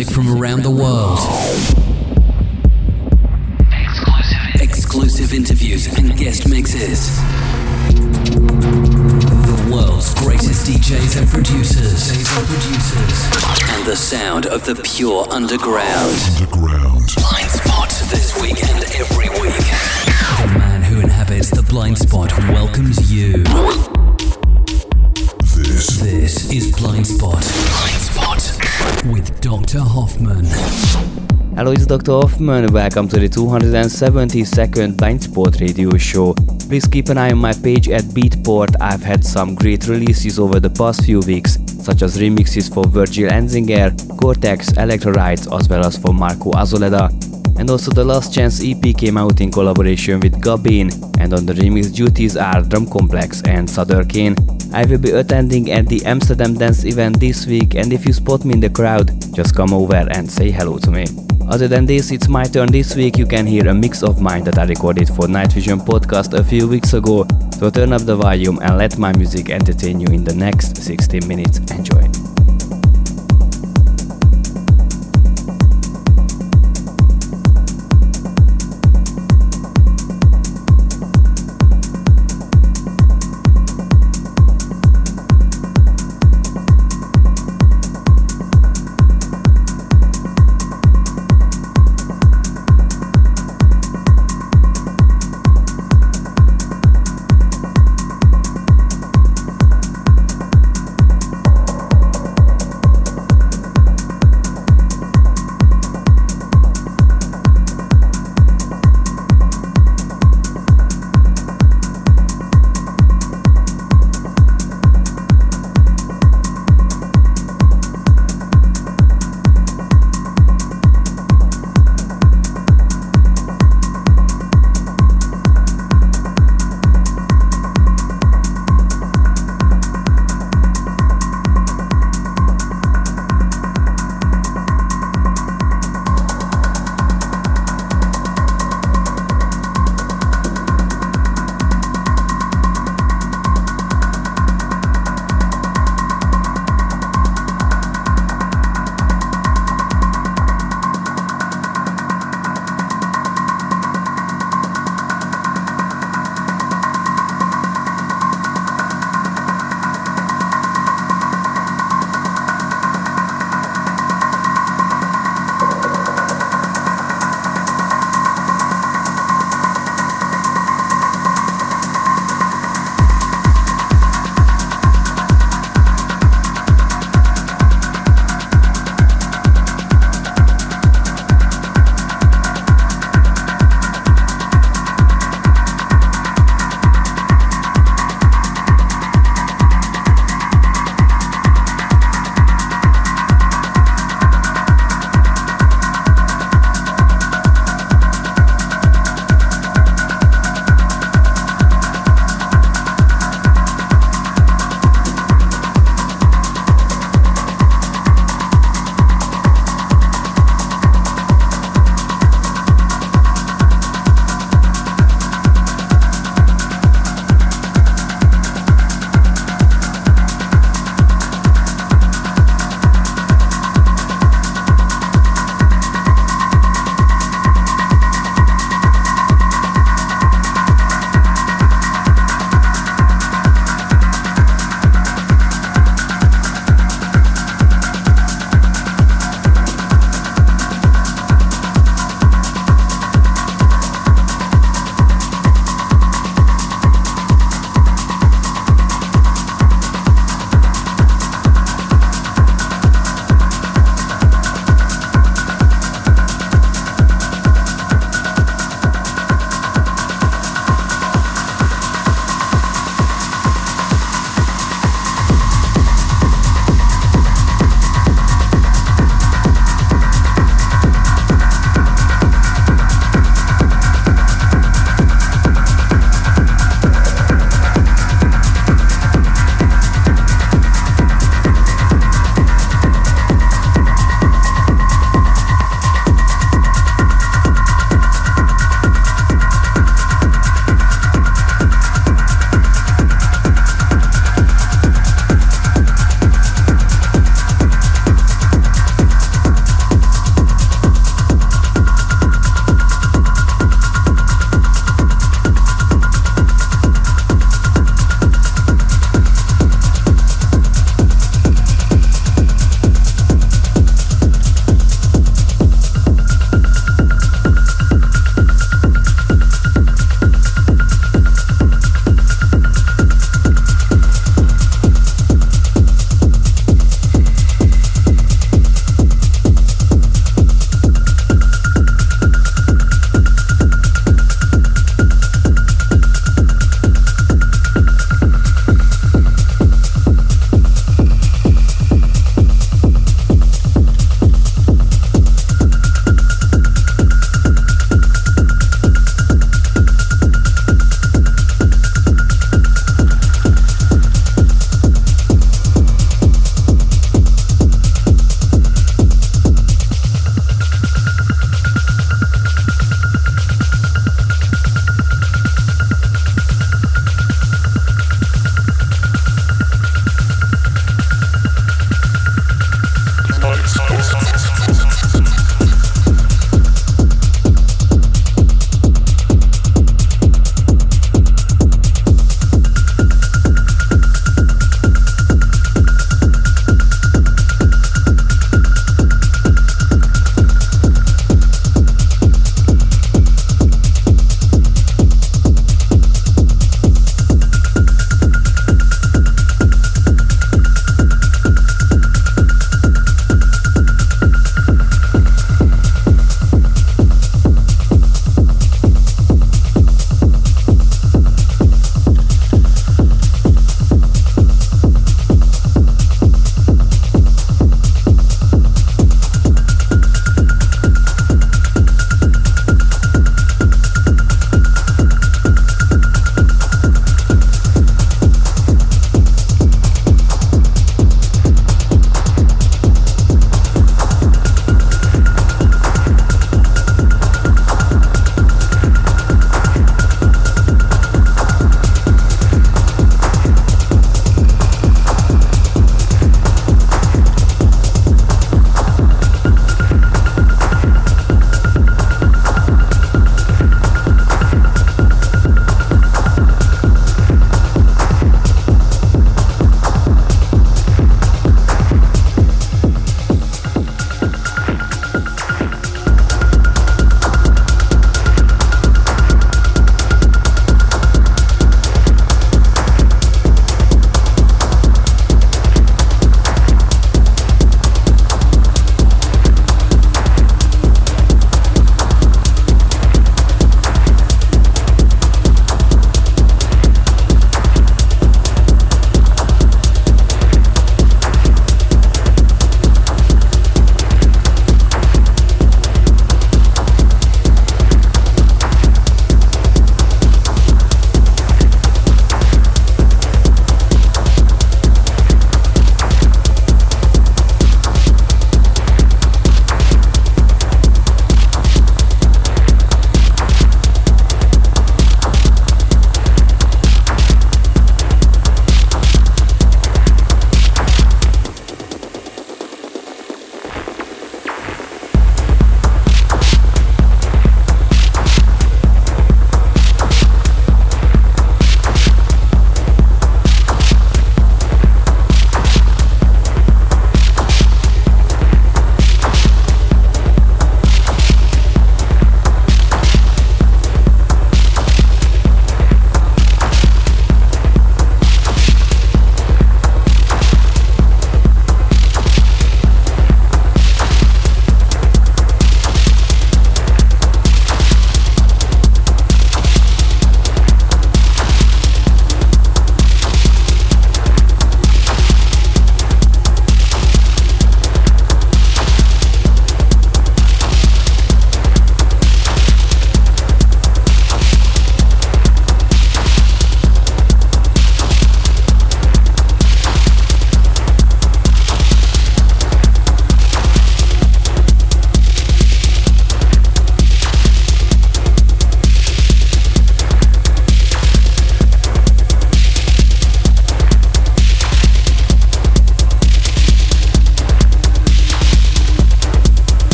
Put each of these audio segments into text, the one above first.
music from around the world. Exclusive, Exclusive interviews and guest mixes. The world's greatest DJs and producers. And the sound of the pure underground. Underground. Blind Spot this week and every week. The man who inhabits the blind spot welcomes you. This. This is Blind Spot. Blind Spot with Dr. Hoffman. Hello, it's Dr. Hoffman. Welcome to the 272nd Blind Spot radio show. Please keep an eye on my page at Beatport. I've had some great releases over the past few weeks, such as remixes for Virgil Enzinger, Cortex, Electrorites, as well as for Marco Azoleda. And also the Last Chance EP came out in collaboration with Gabin, and on the remix duties are Drum Complex and Sutter I will be attending at the Amsterdam Dance event this week, and if you spot me in the crowd, just come over and say hello to me. Other than this, it's my turn this week. You can hear a mix of mine that I recorded for Night Vision podcast a few weeks ago. So turn up the volume and let my music entertain you in the next 60 minutes. Enjoy.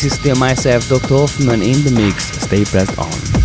This is the myself, Dr. Hoffman in the mix. Stay pressed on.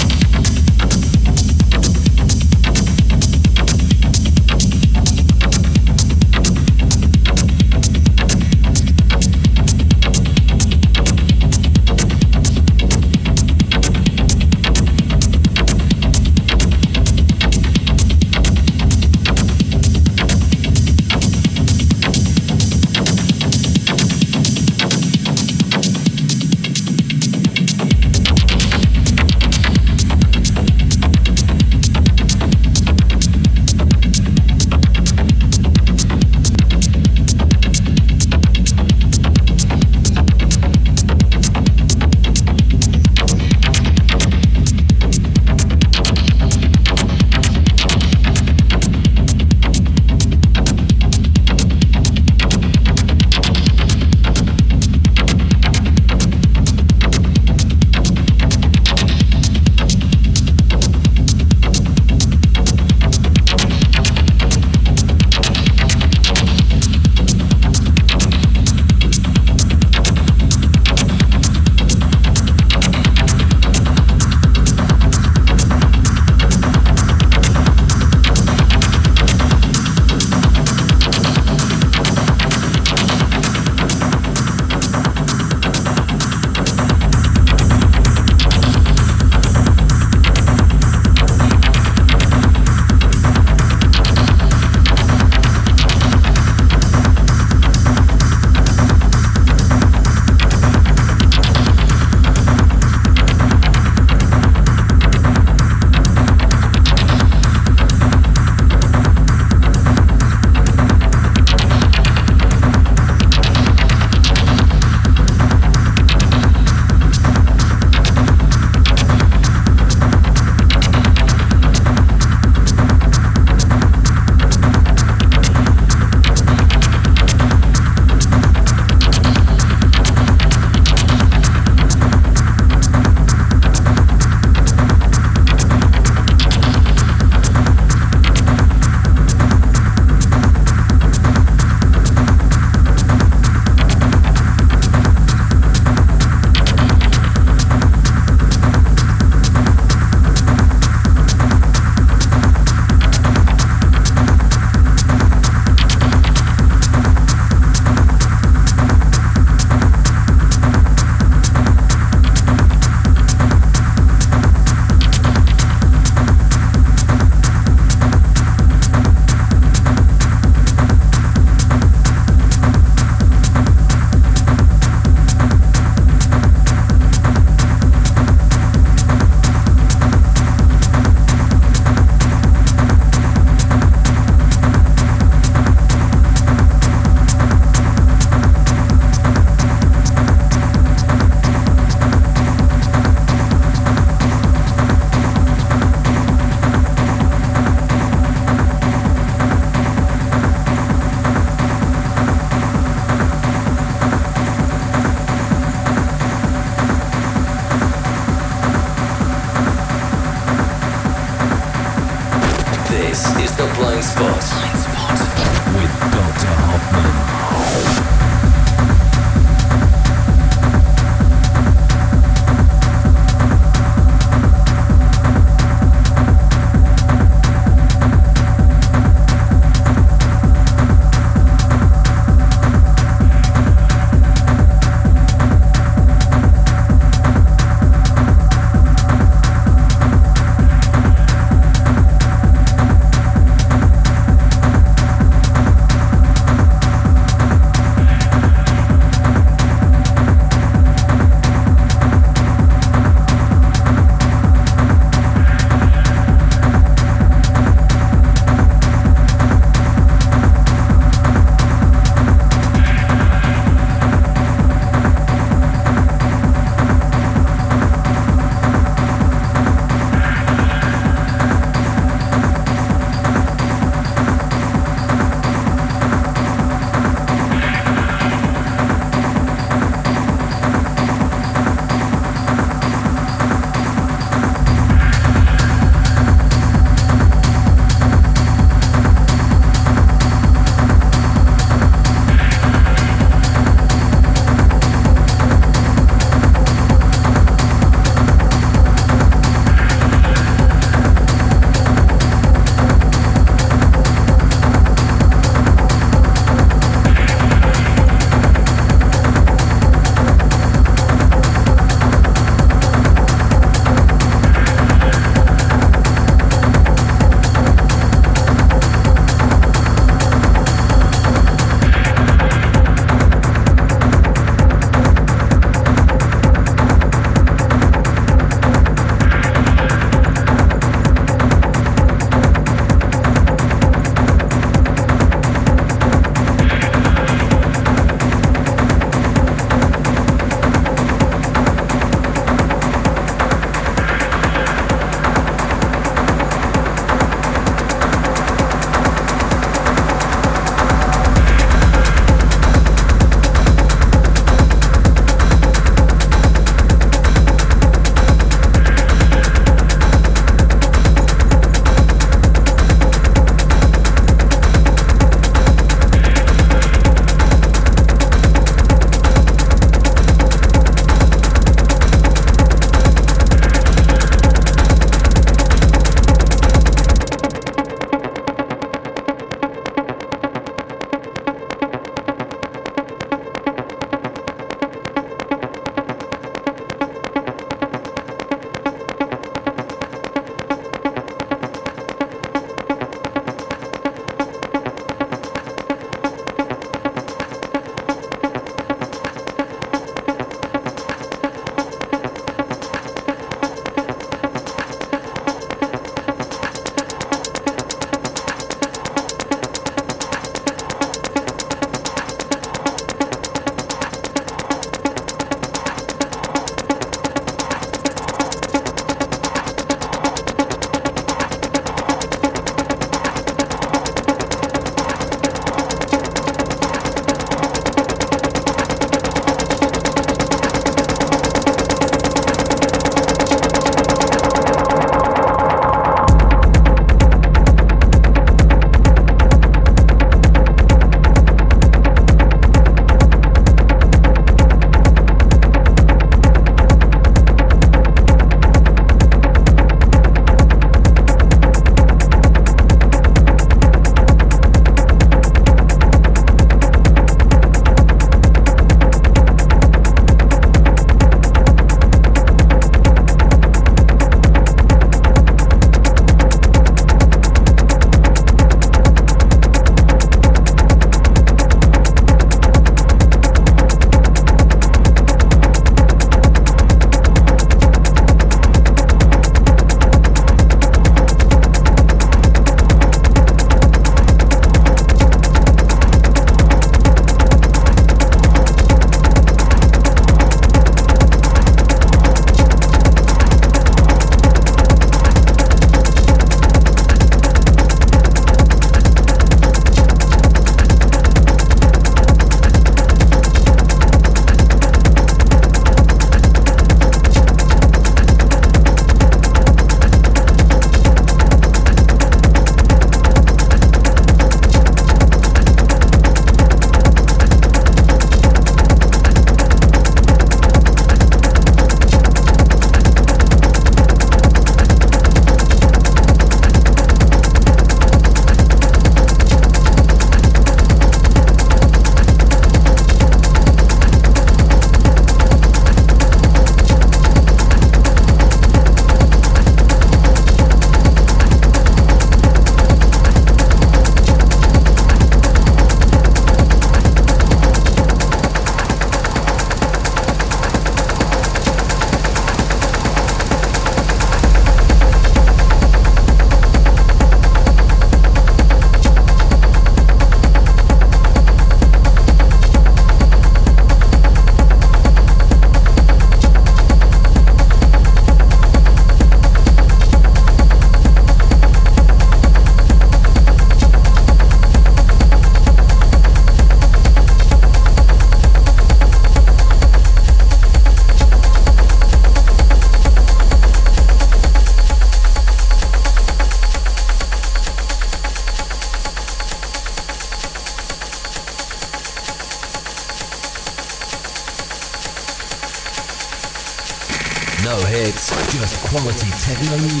哎。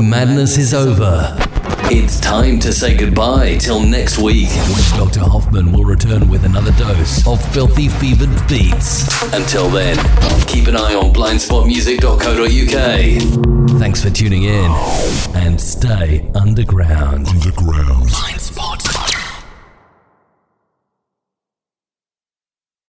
Madness is over. It's time to say goodbye till next week when Dr. Hoffman will return with another dose of filthy fevered beats. Until then, keep an eye on blindspotmusic.co.uk. Thanks for tuning in and stay underground. Underground. Blind Spot.